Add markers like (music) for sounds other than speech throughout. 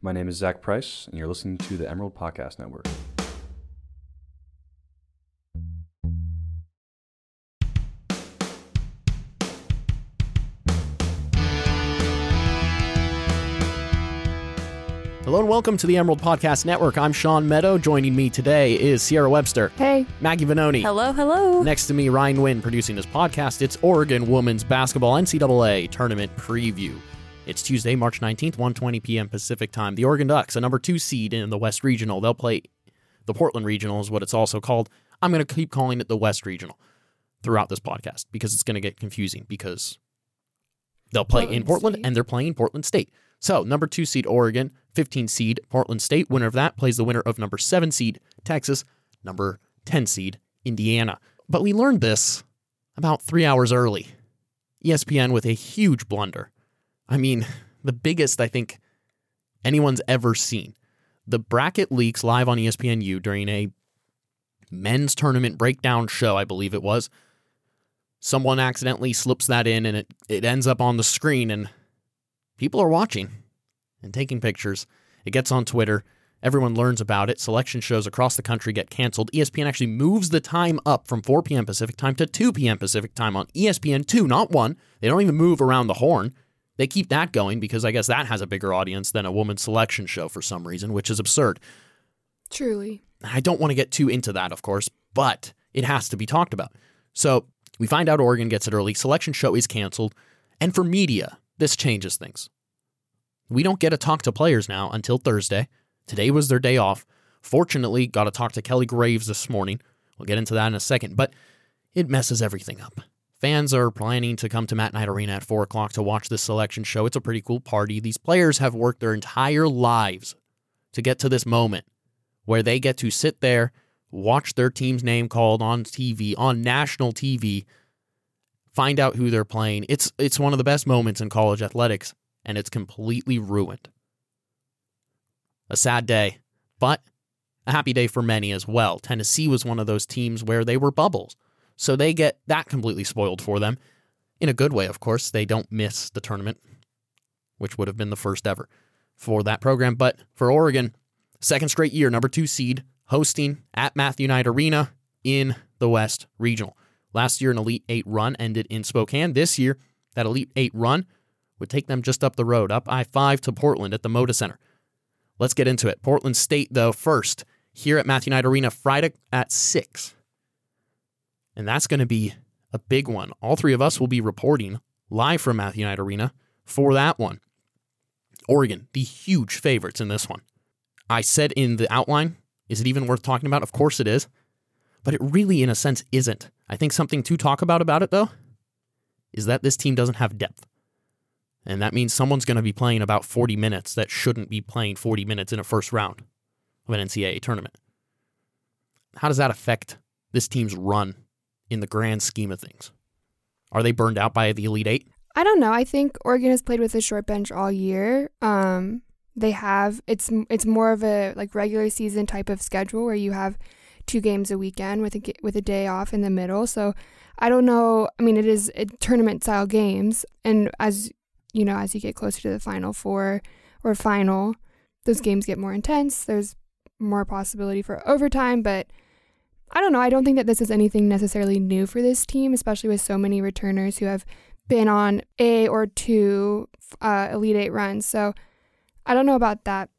My name is Zach Price, and you're listening to the Emerald Podcast Network. Hello and welcome to the Emerald Podcast Network. I'm Sean Meadow. Joining me today is Sierra Webster, Hey. Maggie Vanoni. Hello, hello. Next to me, Ryan Wynn producing this podcast. It's Oregon Women's Basketball NCAA Tournament Preview. It's Tuesday, March 19th, 1.20 p.m. Pacific Time. The Oregon Ducks, a number two seed in the West Regional. They'll play the Portland Regional is what it's also called. I'm going to keep calling it the West Regional throughout this podcast because it's going to get confusing because they'll play in Portland Portland State. and they're playing Portland State. So, number two seed Oregon, 15 seed Portland State. Winner of that plays the winner of number seven seed Texas, number 10 seed Indiana. But we learned this about three hours early. ESPN with a huge blunder. I mean, the biggest I think anyone's ever seen. The bracket leaks live on ESPNU during a men's tournament breakdown show, I believe it was. Someone accidentally slips that in and it, it ends up on the screen, and people are watching and taking pictures. It gets on Twitter. Everyone learns about it. Selection shows across the country get canceled. ESPN actually moves the time up from 4 p.m. Pacific time to 2 p.m. Pacific time on ESPN 2, not 1. They don't even move around the horn. They keep that going because I guess that has a bigger audience than a woman's selection show for some reason, which is absurd. Truly. I don't want to get too into that, of course, but it has to be talked about. So we find out Oregon gets it early. Selection show is canceled. And for media, this changes things. We don't get to talk to players now until Thursday. Today was their day off. Fortunately, got to talk to Kelly Graves this morning. We'll get into that in a second, but it messes everything up. Fans are planning to come to Matt Knight Arena at 4 o'clock to watch this selection show. It's a pretty cool party. These players have worked their entire lives to get to this moment where they get to sit there, watch their team's name called on TV, on national TV, find out who they're playing. It's it's one of the best moments in college athletics, and it's completely ruined. A sad day, but a happy day for many as well. Tennessee was one of those teams where they were bubbles. So they get that completely spoiled for them. In a good way, of course. They don't miss the tournament, which would have been the first ever for that program. But for Oregon, second straight year, number two seed, hosting at Matthew Knight Arena in the West Regional. Last year, an Elite Eight run ended in Spokane. This year, that Elite Eight run would take them just up the road, up I 5 to Portland at the Moda Center. Let's get into it. Portland State, though, first, here at Matthew Knight Arena Friday at 6. And that's going to be a big one. All three of us will be reporting live from Matthew Knight Arena for that one. Oregon, the huge favorites in this one. I said in the outline, is it even worth talking about? Of course it is. But it really, in a sense, isn't. I think something to talk about about it, though, is that this team doesn't have depth. And that means someone's going to be playing about 40 minutes that shouldn't be playing 40 minutes in a first round of an NCAA tournament. How does that affect this team's run in the grand scheme of things? Are they burned out by the Elite Eight? I don't know. I think Oregon has played with a short bench all year. Um, they have it's it's more of a like regular season type of schedule where you have two games a weekend with a with a day off in the middle. So I don't know. I mean, it is tournament style games, and as you know, as you get closer to the final four or final, those games get more intense. There's more possibility for overtime, but I don't know. I don't think that this is anything necessarily new for this team, especially with so many returners who have been on a or two uh, Elite Eight runs. So I don't know about that.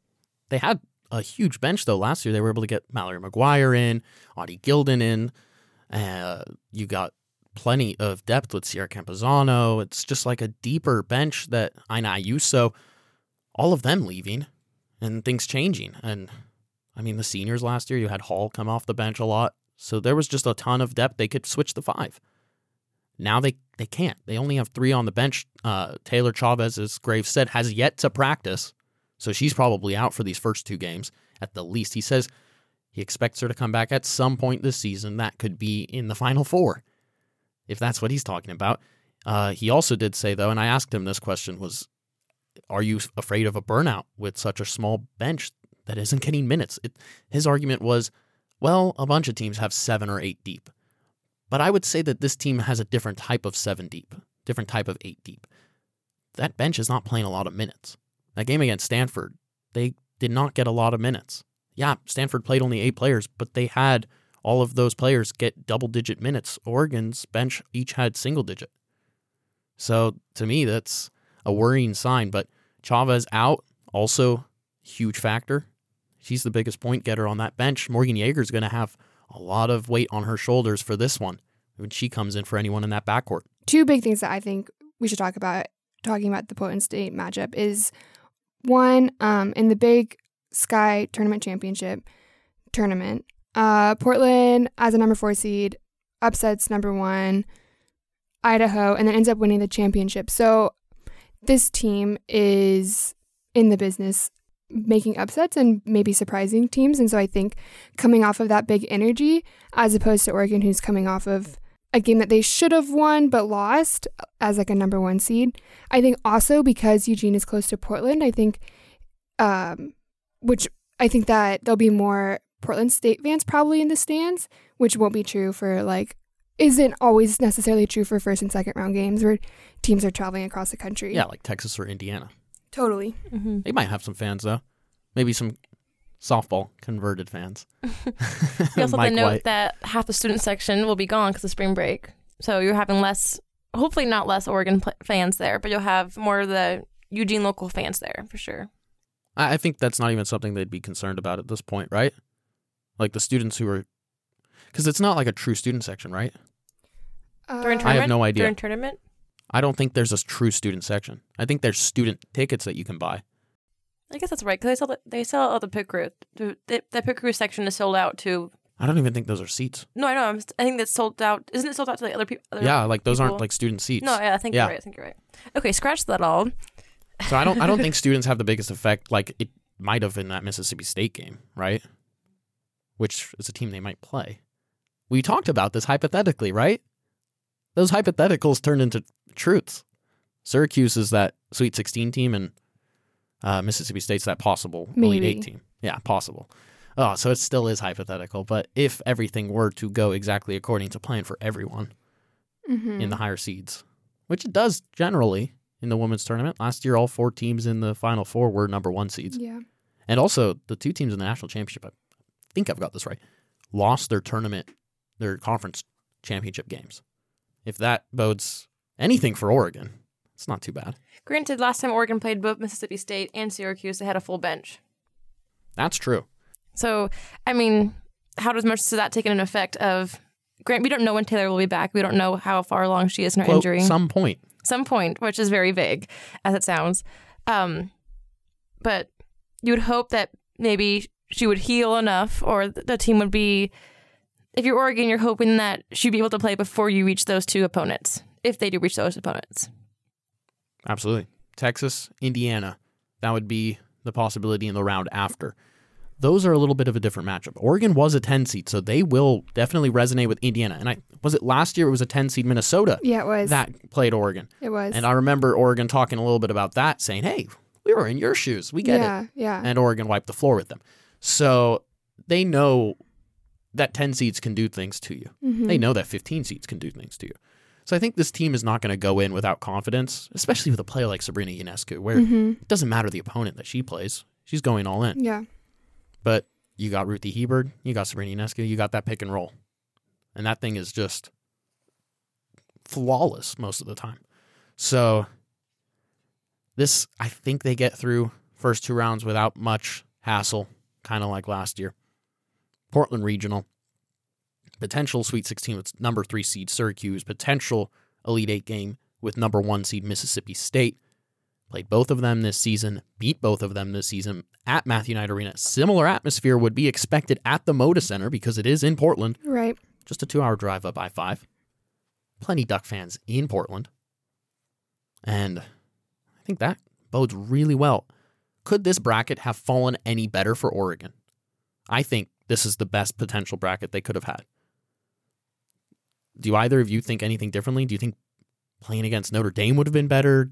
They had a huge bench though last year. They were able to get Mallory McGwire in, Oti Gildon in. Uh, you got plenty of depth with Sierra Campisano. It's just like a deeper bench that Aina Ayuso, all of them leaving and things changing. And I mean, the seniors last year, you had Hall come off the bench a lot. So there was just a ton of depth. They could switch the five. Now they, they can't. They only have three on the bench. Uh, Taylor Chavez, as Graves said, has yet to practice. So she's probably out for these first two games at the least. He says he expects her to come back at some point this season. That could be in the final four, if that's what he's talking about. Uh, he also did say, though, and I asked him this question was, are you afraid of a burnout with such a small bench that isn't getting minutes? It, his argument was, well, a bunch of teams have seven or eight deep. But I would say that this team has a different type of seven deep, different type of eight deep. That bench is not playing a lot of minutes. That game against Stanford, they did not get a lot of minutes. Yeah, Stanford played only eight players, but they had all of those players get double digit minutes. Oregon's bench each had single digit. So to me, that's a worrying sign. But Chavez out, also huge factor. She's the biggest point getter on that bench. Morgan Yaeger's going to have a lot of weight on her shoulders for this one when she comes in for anyone in that backcourt. Two big things that I think we should talk about talking about the Portland State matchup is one um, in the Big Sky Tournament Championship tournament. Uh, Portland as a number four seed upsets number one Idaho and then ends up winning the championship. So this team is in the business making upsets and maybe surprising teams. And so I think coming off of that big energy, as opposed to Oregon, who's coming off of a game that they should have won but lost as like a number one seed. I think also because Eugene is close to Portland, I think, um, which I think that there'll be more Portland State fans probably in the stands, which won't be true for like isn't always necessarily true for first and second round games where teams are traveling across the country. Yeah, like Texas or Indiana. Totally. Mm-hmm. They might have some fans though. Maybe some softball converted fans. (laughs) You also have to note White. that half the student section will be gone because of spring break. So you're having less, hopefully not less Oregon pl- fans there, but you'll have more of the Eugene local fans there for sure. I I think that's not even something they'd be concerned about at this point, right? Like the students who are, because it's not like a true student section, right? During Uh, I have no idea. During tournament? I don't think there's a true student section. I think there's student tickets that you can buy. I guess that's right because they sell the, they sell out the pit crew. The, the, the pit crew section is sold out to. I don't even think those are seats. No, I know. I'm, I think that's sold out. Isn't it sold out to the other people? Yeah, like those aren't like student seats. No, yeah, I think Yeah. you're right. I think you're right. Okay, scratch that all. So I don't I don't (laughs) think students have the biggest effect like it might have in that Mississippi State game, right? Which is a team they might play. We talked about this hypothetically, right? Those hypotheticals turned into truths. Syracuse is that Sweet 16 team and uh, Mississippi State's that possible Elite 8 team. Yeah, possible. Oh, so it still is hypothetical, but if everything were to go exactly according to plan for everyone, mhm. in the higher seeds, which it does generally in the women's tournament. Last year, all four teams in the final four were number one seeds. Yeah. And also, the two teams in the national championship, I think I've got this right, lost their tournament, their conference championship games. If that bodes anything for Oregon, it's not too bad. Granted, last time Oregon played both Mississippi State and Syracuse, they had a full bench. That's true. So, I mean, how does much does that take an effect of? Grant, we don't know when Taylor will be back. We don't know how far along she is in her Quote, injury. some point. Some point, which is very vague, as it sounds. Um, but you would hope that maybe she would heal enough, or the team would be. If you're Oregon, you're hoping that she'd be able to play before you reach those two opponents, if they do reach those opponents. Absolutely. Texas, Indiana, that would be the possibility in the round after. Those are a little bit of a different matchup. Oregon was a 10 seed, so they will definitely resonate with Indiana. And I was it last year it was a 10 seed Minnesota Yeah, it was. that played Oregon. it was. And I remember Oregon talking a little bit about that, saying, "Hey, we were in your shoes. We get it." yeah, yeah. And Oregon wiped the floor with them. So they know that 10 seeds can do things to you. Mhm. They know that 15 seeds can do things to you. So I think this team is not going to go in without confidence, especially with a player like Sabrina Ionescu, where Mhm. it doesn't matter the opponent that she plays. She's going all in. Yeah. But you got Ruthie Hebard, you got Sabrina Ionescu, you got that pick and roll. And that thing is just flawless most of the time. So this I think they get through first two rounds without much hassle, kind of like last year. Portland Regional, potential Sweet 16 with number three seed Syracuse, potential Elite Eight game with number one seed Mississippi State. Played both of them this season, beat both of them this season at Matthew Knight Arena. Similar atmosphere would be expected at the Moda Center because it is in Portland. Right. Just a two hour drive up I 5. Plenty Duck fans in Portland. And I think that bodes really well. Could this bracket have fallen any better for Oregon? I think this is the best potential bracket they could have had. Do either of you think anything differently? Do you think playing against Notre Dame would have been better?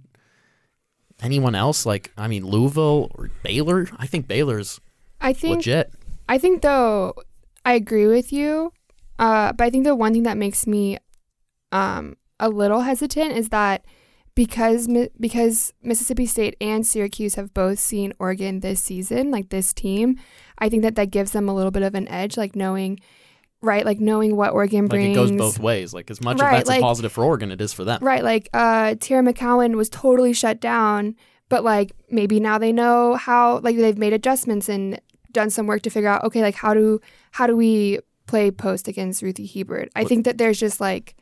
Anyone else? Like, I mean, Louisville or Baylor? I think Baylor's I think legit. I think though I agree with you. Uh, but I think the one thing that makes me um a little hesitant is that because because Mississippi State and Syracuse have both seen Oregon this season, like this team, I think that that gives them a little bit of an edge, like knowing, right, like knowing what Oregon Like brings. it goes both ways. Like as much Right, as that's like- a positive for Oregon, it is for them. Right, like uh Teaira McCowan was totally shut down, but like maybe now they know how like they've made adjustments and done some work to figure out okay, like how do how do we play post against Ruthie Hebard? I What- think that there's just like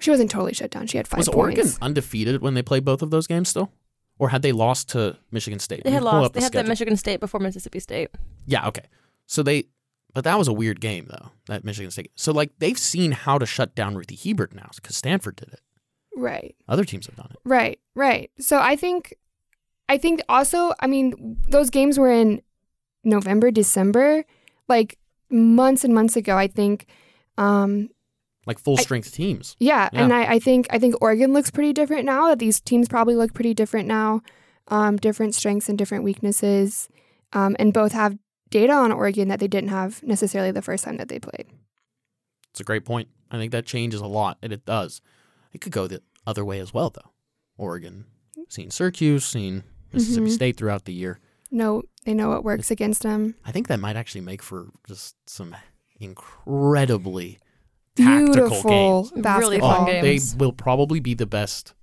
she wasn't totally shut down. She had five Was points. Oregon undefeated when they played both of those games still? Or had they lost to Michigan State? They had lost. They the had that. Michigan State before Mississippi State. Yeah, okay. So they, but that was a weird game though. That Michigan State. So like they've seen how to shut down Ruthie Hebard now because Stanford did it. Right. Other teams have done it. Right, right. So I think, I think also, I mean, those games were in November, December, like months and months ago. I think, um, Like full I- strength teams. yeah, Yeah. and I, I think I think Oregon looks pretty different now. That these teams probably look pretty different now, um, different strengths and different weaknesses, um, and both have data on Oregon that they didn't have necessarily the first time that they played. It's a great point. I think that changes a lot, and it does. It could go the other way as well, though. Oregon, seen Syracuse, seen Mississippi Mhm. State throughout the year. No, they know what works against them. I think that might actually make for just some incredibly tactical Beautiful games. Really fun Oh, game. they will probably be the best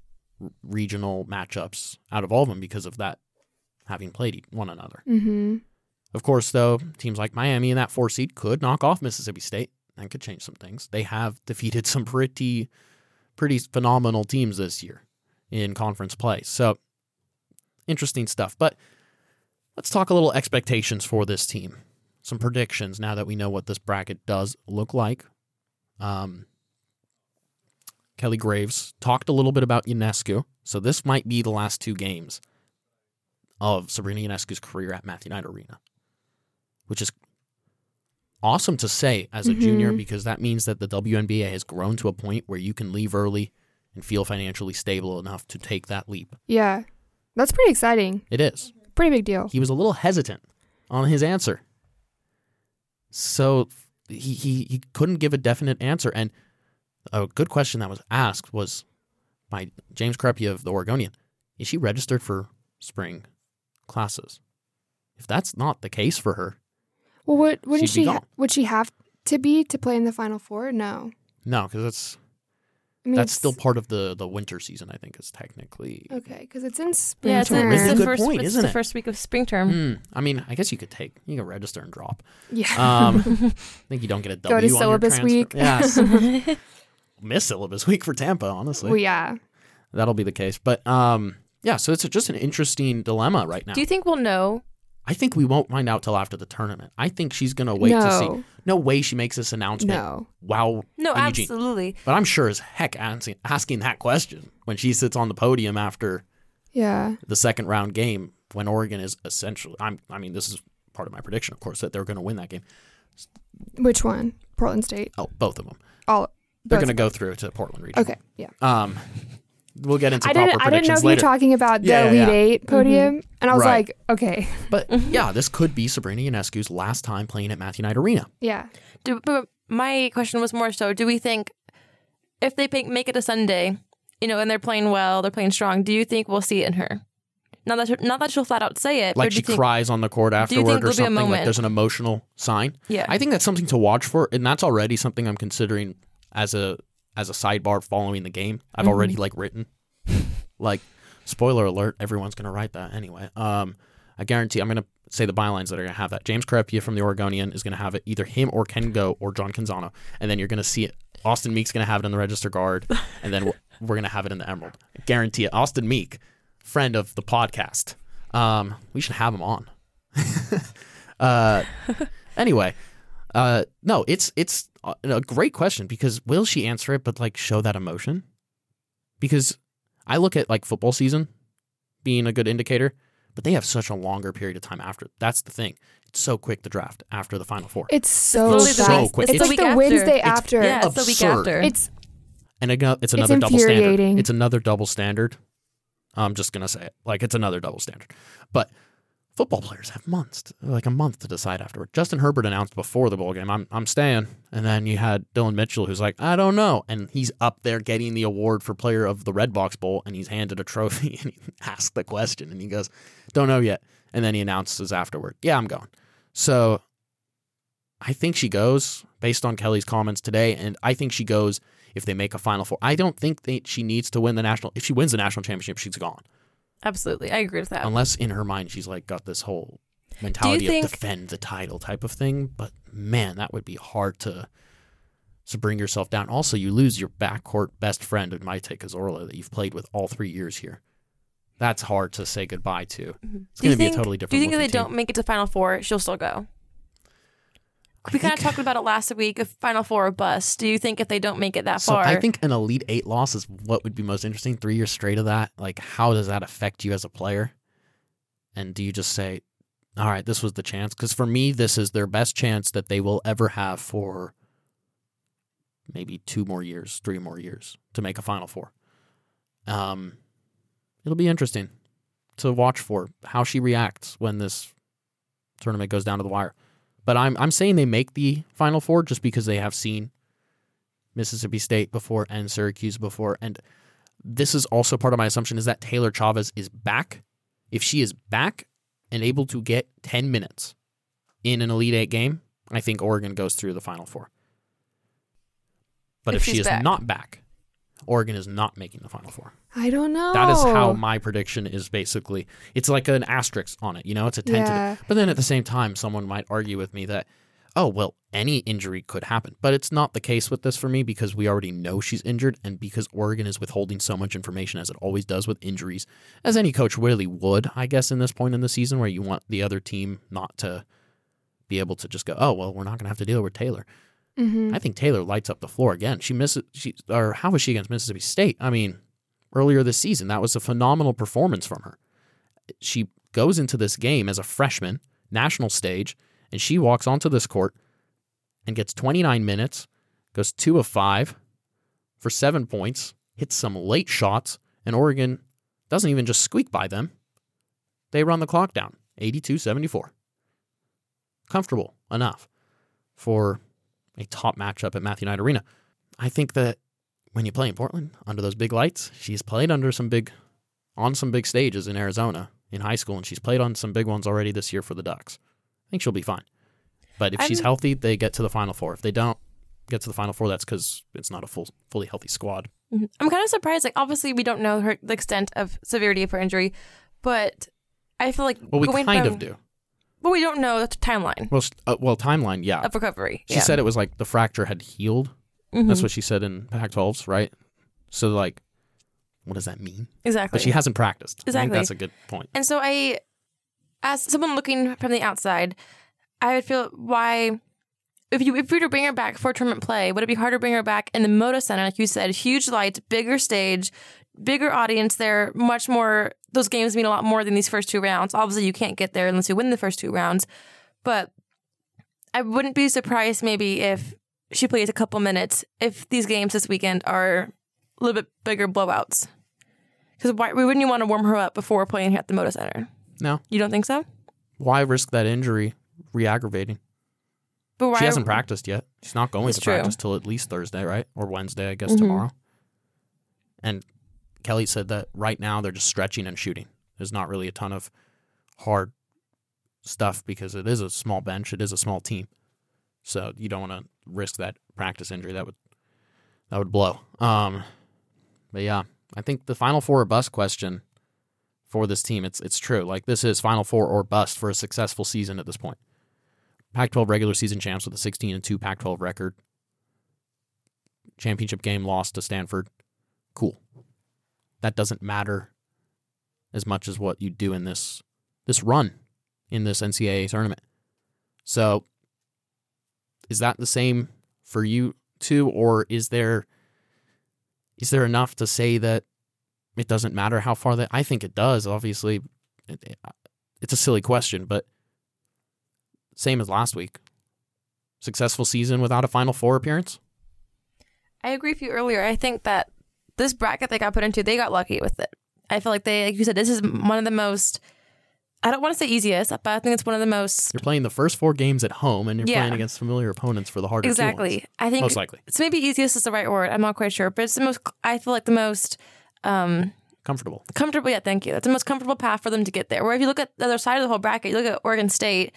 regional matchups out of all of them because of that having played one another. Mm-hmm. Of course, though, teams like Miami in that four seed could knock off Mississippi State and could change some things. They have (laughs) defeated some pretty, pretty phenomenal teams this year in conference play. So interesting stuff. But let's talk a little expectations for this team. Some predictions now that we know what this bracket does look like. Um, Kelly Graves talked a little bit about Ionescu. So this might be the last two games of Sabrina Ionescu's career at Matthew Knight Arena, which is awesome to say as a junior Mhm. because that means that the WNBA has grown to a point where you can leave early and feel financially stable enough to take that leap. Yeah, that's pretty exciting. It is. Pretty big deal. He was a little hesitant on his answer. So he, he, he couldn't give a definite answer. And a good question that was asked was by James Crepea of the Oregonian Is she registered for spring classes? If that's not the case for her, Well, would, wouldn't She'd be she? ha- would she have to be to play in the Final Four? No. no, because that's I mean, that's still part of the, the winter season. I think is technically. okay because it's in spring. Yeah, it's, Spring a, it's the first. point, it's isn't the it? first week of spring term. Hmm. I mean, I guess you could take you can register and drop. Yeah. Um, I (laughs) think you don't get a W Go to on syllabus transfer. week. Yes. (laughs) miss syllabus week for Tampa, honestly. well, yeah. That'll be the case. But um, yeah, so it's just an interesting dilemma right now. Do you think we'll know? I think we won't find out till after the tournament. I think she's gonna wait to see. no. No way she makes this announcement. No. Wow. No, in Eugene. absolutely. But I'm sure as heck asking, asking that question when she sits on the podium after Yeah. the second round game when Oregon is essentially. I'm. I mean, this is part of my prediction, of course, that they're going to win that game. Which one? Portland State. Oh, both of them. All. They're going to go through to Portland region. Okay. Yeah. Um, we'll get into I proper didn't. I didn't know predictions if you were later. talking about the Yeah, yeah, Elite yeah. Mm-hmm. Eight podium, and I was Right. like, okay, But (laughs) yeah, this could be Sabrina Ionescu's last time playing at Matthew Knight Arena. yeah. Do, but my question was more so: Do we think if they pick, make it a Sunday, you know, and they're playing well, they're playing strong, do you think we'll see it in her? Not that she- not that she'll flat out say it, Like but do she you think, cries on the court do you afterward or there'll be a something. Like moment? there's an emotional sign. Yeah, I think that's something to watch for, and that's already something I'm considering as a as a sidebar following the game. I've Mhm. already like written, like spoiler alert, everyone's gonna write that anyway. Um, I guarantee I'm gonna say the bylines that are gonna have that. James Crepea from the Oregonian is gonna have it either him or Ken Goe or John Canzano, and then you're gonna see it. Austin Meek's gonna have it in the Register Guard, (laughs) and then we're, we're gonna have it in the Emerald. I guarantee it. Austin Meek, friend of the podcast. Um, we should have him on. (laughs) uh, anyway, uh, no, it's it's Uh, a a great question because will she answer it, but like show that emotion? Because I look at like football season being a good indicator, but they have such a longer period of time after. That's the thing. It's so quick to draft after the final four, It's so literally fast. the so quick. It's, It's like the after. Wednesday It's- after. yeah, it's the week absurd. after. It's and again, it's another double standard. It's another double standard. I'm just gonna say it like it's another double standard. But football players have months, to- like a month to decide afterward. Justin Herbert announced before the bowl game, "I'm I'm staying," and then you had Dillon Mitchell, who's like, "I don't know," and he's up there getting the award for player of the Redbox Bowl, and he's handed a trophy, (laughs) and he asked the question, and he goes, "Don't know yet," and then he announces afterward, "Yeah, I'm going." So, I think she goes based on Kelly's comments today, and I think she goes if they make a Final Four. I don't think that she needs to win the national. If she wins the national championship, she's gone Absolutely. I agree with that. unless in her mind she's like got this whole mentality think- of defend the title type of thing. But man, that would be hard to to bring yourself down. Also, you lose your backcourt best friend in Maite Cazorla that you've played with all three years here. That's hard to say goodbye to. Mm-hmm. It's going to be a totally different. Thing. Do you think if they team. don't make it to Final Four, she'll still go? We kind of talked about it last week. If Final Four or bust, do you think if they don't make it that So far? I think an elite eight loss is what would be most interesting. Three years straight of that, like how does that affect you as a player? And do you just say, "All right, this was the chance"? Because for me, this is their best chance that they will ever have for maybe two more years, three more years to make a Final Four. Um, it'll be interesting to watch for how she reacts when this tournament goes down to the wire. But I'm I'm saying they make the Final Four just because they have seen Mississippi State before and Syracuse before. And this is also part of my assumption is that Taylor Chavez is back. If she is back and able to get 10 minutes in an Elite Eight game, I think Oregon goes through the Final Four. But If if, she is back. not back, Oregon is not making the Final Four. I don't know. That is how my prediction is basically. It's like an asterisk on it, you know, it's a tentative. Yeah. But then at the same time, someone might argue with me that, oh, well, any injury could happen. But it's not the case with this for me because we already know she's injured and because Oregon is withholding so much information as it always does with injuries, as any coach really would, I guess, in this point in the season where you want the other team not to be able to just go, oh, well, we're not going to have to deal with Taylor. Hmm I think Taylor lights up the floor again. She misses she or how was she against Mississippi State? I mean, earlier this season, that was a phenomenal performance from her. She goes into this game as a freshman, national stage, and she walks onto this court and gets 29 minutes, goes 2 of 5 for 7 points, hits some late shots, and Oregon doesn't even just squeak by them. They run the clock down, 82-74. Comfortable enough for a top matchup at Matthew Knight Arena. I think that when you play in Portland under those big lights, she's played under some big, on some big stages in Arizona in high school, and she's played on some big ones already this year for the Ducks. I think she'll be fine. But if she's I'm- healthy, they get to the Final Four. If they don't get to the Final Four, that's because it's not a full, fully healthy squad. Mhm. I'm kind of surprised. Like, obviously, we don't know her the extent of severity of her injury, but I feel like Well, we going kind from- of do. But we don't know the timeline Well, s- uh, well, timeline, yeah. of recovery. She yeah. said it was like the fracture had healed. Mhm. That's what she said in Pac-12s, right? So, like, what does that mean? exactly. But she hasn't practiced. I think Exactly. that's a good point. And so I, as someone looking from the outside, I would feel why, if you if you were to bring her back for tournament play, would it be harder to bring her back in the Moda Center, like you said, huge lights, bigger stage, bigger audience there, much more. Those games mean a lot more than these first two rounds. Obviously, you can't get there unless you win the first two rounds, but I wouldn't be surprised maybe if she plays a couple minutes if these games this weekend are a little bit bigger blowouts. Because why wouldn't you want to warm her up before playing at the Moda Center? No. You don't think so? Why risk that injury re-aggravating? But why She hasn't practiced yet. She's not going to true. practice till at least Thursday, right? Or Wednesday, I guess Mhm. tomorrow. And Kelly said that right now they're just stretching and shooting. There's not really a ton of hard stuff because it is a small bench. It is a small team. So you don't want to risk that practice injury. That would that would blow. Um, but yeah, I think the Final Four or bust question for this team, it's it's true. Like this is Final Four or bust for a successful season at this point. Pac-12 regular season champs with a 16 and 2 Pac-12 record. Championship game lost to Stanford. Cool. That doesn't matter as much as what you do in this this run in this NCAA tournament. So is that the same for you too or is there is there enough to say that it doesn't matter how far that I think it does obviously it, it- it's a silly question but same as last week. Successful season without a Final Four appearance? I agree with you earlier. I think that this bracket they got put into, they got lucky with it. I feel like they, like you said, this is one of the most I don't want to say easiest, but I think it's one of the most You're playing the first four games at home, and you're Yeah. playing against familiar opponents for the harder exactly. I think Most likely it's maybe easiest is the right word. I'm not quite sure, but it's the most. I feel like the most um, comfortable. comfortable. Yeah, thank you. That's the most comfortable path for them to get there. Where if you look at the other side of the whole bracket, you look at Oregon State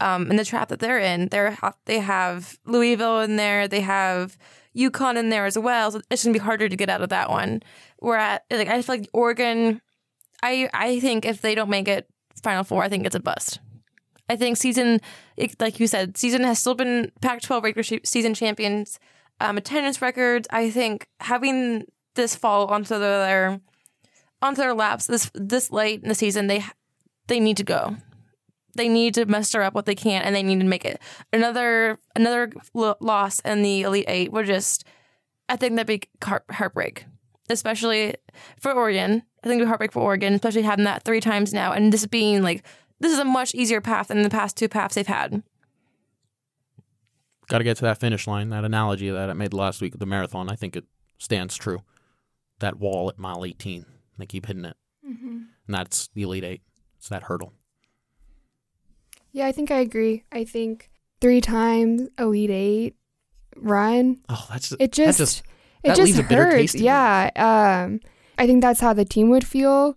um, and the trap that they're in. They're they have Louisville in there. They have UConn in there as well. So it's gonna be harder to get out of that one. Whereas, like I feel like Oregon, I I think if they don't make it Final Four, I think it's a bust. I think season, like you said, season has still been Pac-12 regular season champions. Um, attendance records. I think having this fall onto their onto their laps this this late in the season, they they need to go. They need to muster up what they can, and they need to make it. Another another lo- loss in the Elite Eight would just, I think that'd be heart- heartbreak, especially for Oregon. I think it'd be heartbreak for Oregon, especially having that three times now, and this being like this is a much easier path than the past two paths they've had. Got to get to that finish line. That analogy that I made last week, the marathon, I think it stands true. That wall at mile 18, they keep hitting it, Mm-hmm. and that's the elite eight. It's that hurdle. Yeah, I think I agree. I think three times Elite Eight run. Oh, that's It just, that just it just leaves a bitter hurts. taste yeah. Um, I think that's how the team would feel.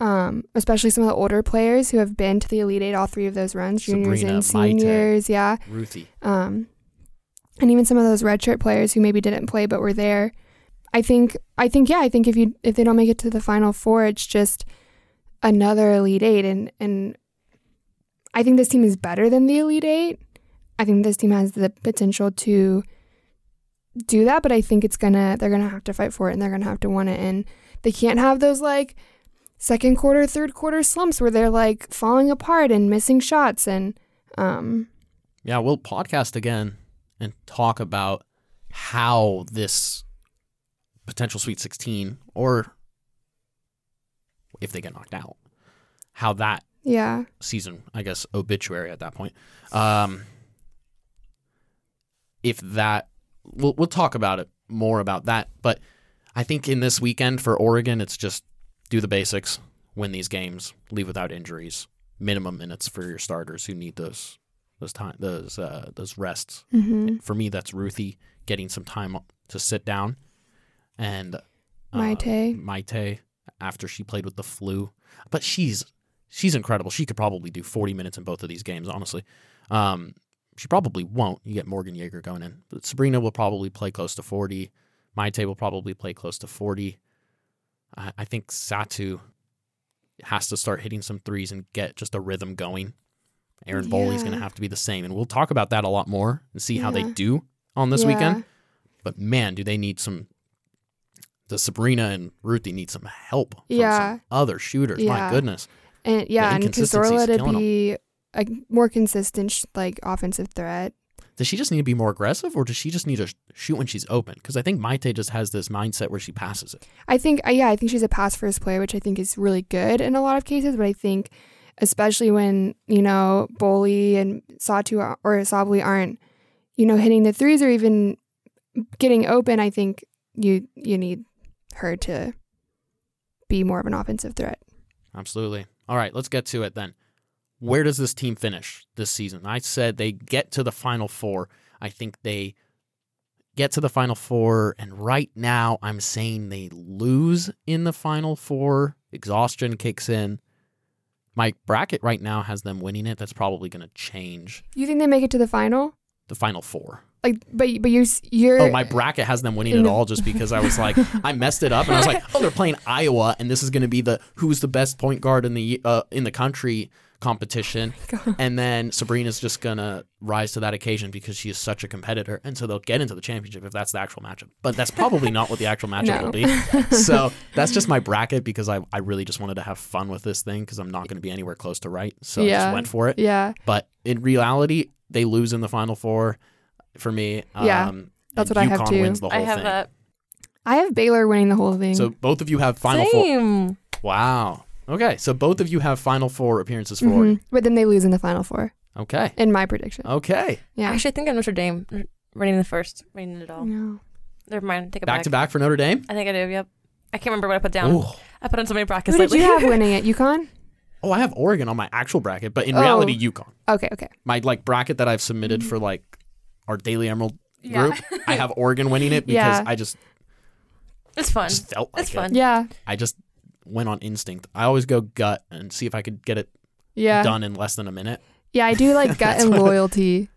Um, especially some of the older players who have been to the Elite Eight all three of those runs, juniors Sabrina, and Maite. seniors. Yeah. Ruthie. um, and even some of those redshirt players who maybe didn't play but were there. I think I think yeah, I think if you if they don't make it to the final four, it's just another elite eight, and and I think this team is better than the elite eight. I think this team has the potential to do that, but I think it's gonna they're gonna have to fight for it and they're gonna have to win it, and they can't have those like second quarter, third quarter slumps where they're like falling apart and missing shots and um Yeah, we'll podcast again and talk about how this potential Sweet 16 or if they get knocked out, how that yeah season, I guess, obituary at that point. Um, if that, we'll, we'll talk about it more about that. But I think in this weekend for Oregon, it's just do the basics, win these games, leave without injuries, minimum minutes for your starters who need those those time those uh, those rests. mm-hmm. For me, that's Ruthie getting some time to sit down, and uh, Maite. Maite after she played with the flu, but she's she's incredible. She could probably do 40 minutes in both of these games, honestly. Um, she probably won't. You get Morgan Yaeger going in, but Sabrina will probably play close to 40. Maite will probably play close to 40. I, I think Satou has to start hitting some threes and get just a rhythm going. Erin Boley's going to have to be the same, and we'll talk about that a lot more and see how they do on this Yeah. weekend. But man, do they need some? The Sabrina and Ruthie need some help from Yeah. some other shooters. My goodness, And yeah, and Cazorla to be a more consistent like offensive threat. does she just need to be more aggressive, or does she just need to sh- shoot when she's open? Because I think Maite just has this mindset where she passes it. I think uh, yeah, I think she's a pass first player, which I think is really good in a lot of cases. But I think especially when you know Boley and Satou or Sabally aren't you know hitting the threes or even getting open, I think you you need her to be more of an offensive threat. Absolutely. All right, let's get to it then. Where does this team finish this season? I said they get to the final four. I think they get to the final four, and right now I'm saying they lose in the final four. Exhaustion kicks in. My bracket right now has them winning it. That's probably going to change You think they make it to the final? the final four. Like, but but you you're Oh, my bracket has them winning In it all just because I was like, (laughs) I messed it up, and I was like, oh, they're playing Iowa, and this is going to be the who's the best point guard in the uh, in the country competition, (laughs) and then Sabrina's just gonna rise to that occasion because she is such a competitor, and so they'll get into the championship if that's the actual matchup. But that's probably not what the actual matchup No. will be. (laughs) So that's just my bracket because I I really just wanted to have fun with this thing because I'm not going to be anywhere close to right, so I Yeah. just went for it. yeah. But in reality, they lose in the final four for me. Yeah, um, that's and what I have too. Wins the whole I have thing. that. I have Baylor winning the whole thing. So both of you have final four. Wow. Okay, so both of you have final four appearances for Mhm. But then they lose in the final four Okay. in my prediction. Okay. Yeah. Actually, I think I'm Notre Dame winning the first, running it all. no. Never mind. Take it Back back. to back for Notre Dame. I think I do. Yep. I can't remember what I put down. Ooh. I put on so many brackets Who did lately. you have (laughs) winning it? UConn? Oh, I have Oregon on my actual bracket, but in Oh. reality, UConn. Okay, okay. My like bracket that I've submitted for like our Daily Emerald Yeah. group, I have (laughs) Oregon winning it because Yeah. I just It's fun. just felt like It's it. fun. Yeah, I just went on instinct. I always go gut and see if I could get it yeah, done in less than a minute. yeah. I do like (laughs) gut and loyalty.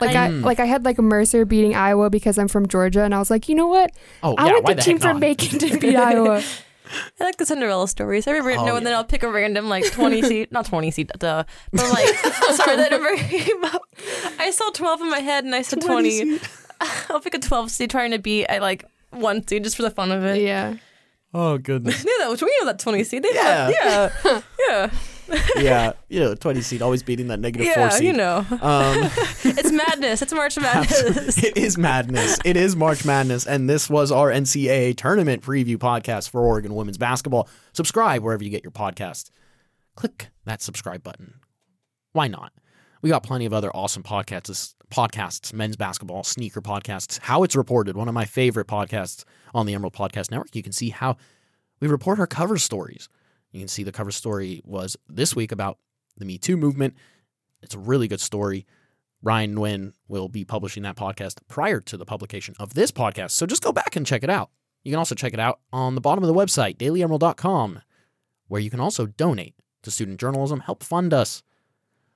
Like I, Mm. like I had like Mercer beating Iowa because I'm from Georgia, and I was like, you know what? Oh I yeah, want why the the team heck from not? Macon to beat Iowa. (laughs) I like the Cinderella stories. Every random, Oh, and then. I'll pick a random like twenty (laughs) seat, not twenty seat, duh. But like, sorry, that never (laughs) came up. I saw twelve in my head, and I said twenty. (laughs) I'll pick a twelve seed, trying to beat I like one seed just for the fun of it. yeah. Oh goodness. Yeah, that was we know that twenty seed. They Yeah. yeah, yeah, yeah, (laughs) yeah, you know, twenty seed always beating that negative four yeah. seed. You know, Um, (laughs) it's madness. It's March (laughs) Madness. it is madness. It is March Madness, and this was our NCAA tournament preview podcast for Oregon women's basketball. Subscribe wherever you get your podcasts. Click that subscribe button. Why not? We got plenty of other awesome podcasts. Podcasts, men's basketball, sneaker podcasts. How it's reported, one of my favorite podcasts on the Emerald Podcast Network. You can see how we report our cover stories. You can see the cover story was this week about the Me Too movement. It's a really good story. Ryan Nguyen will be publishing that podcast prior to the publication of this podcast. So just go back and check it out. You can also check it out on the bottom of the website, dailyemerald.com, where you can also donate to student journalism, help fund us.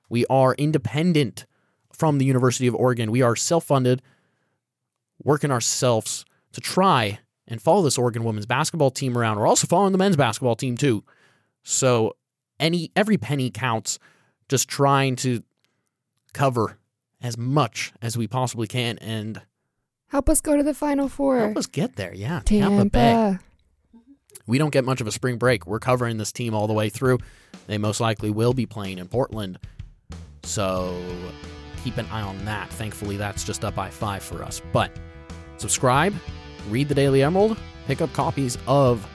We are independent from the University of Oregon. We are self funded, working ourselves to try and follow this Oregon women's basketball team around. We're also following the men's basketball team too. So any every penny counts. Just trying to cover as much as we possibly can and Help us go to the Final Four. help us get there. Yeah, Tampa, Tampa. Bay. We don't get much of a spring break. We're covering this team all the way through. They most likely will be playing in Portland. So keep an eye on that. Thankfully, that's just up by five for us. But subscribe, read the Daily Emerald, pick up copies of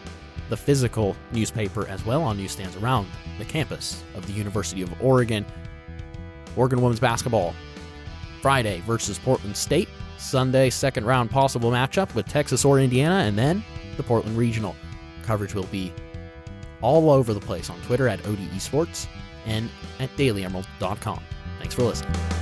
the physical newspaper as well on newsstands around the campus of the University of Oregon. Oregon women's basketball Friday versus Portland State. Sunday, second round possible matchup with Texas or Indiana, and then the Portland Regional. Coverage will be all over the place on Twitter at ODE Sports and at dailyemerald.com. Thanks for listening.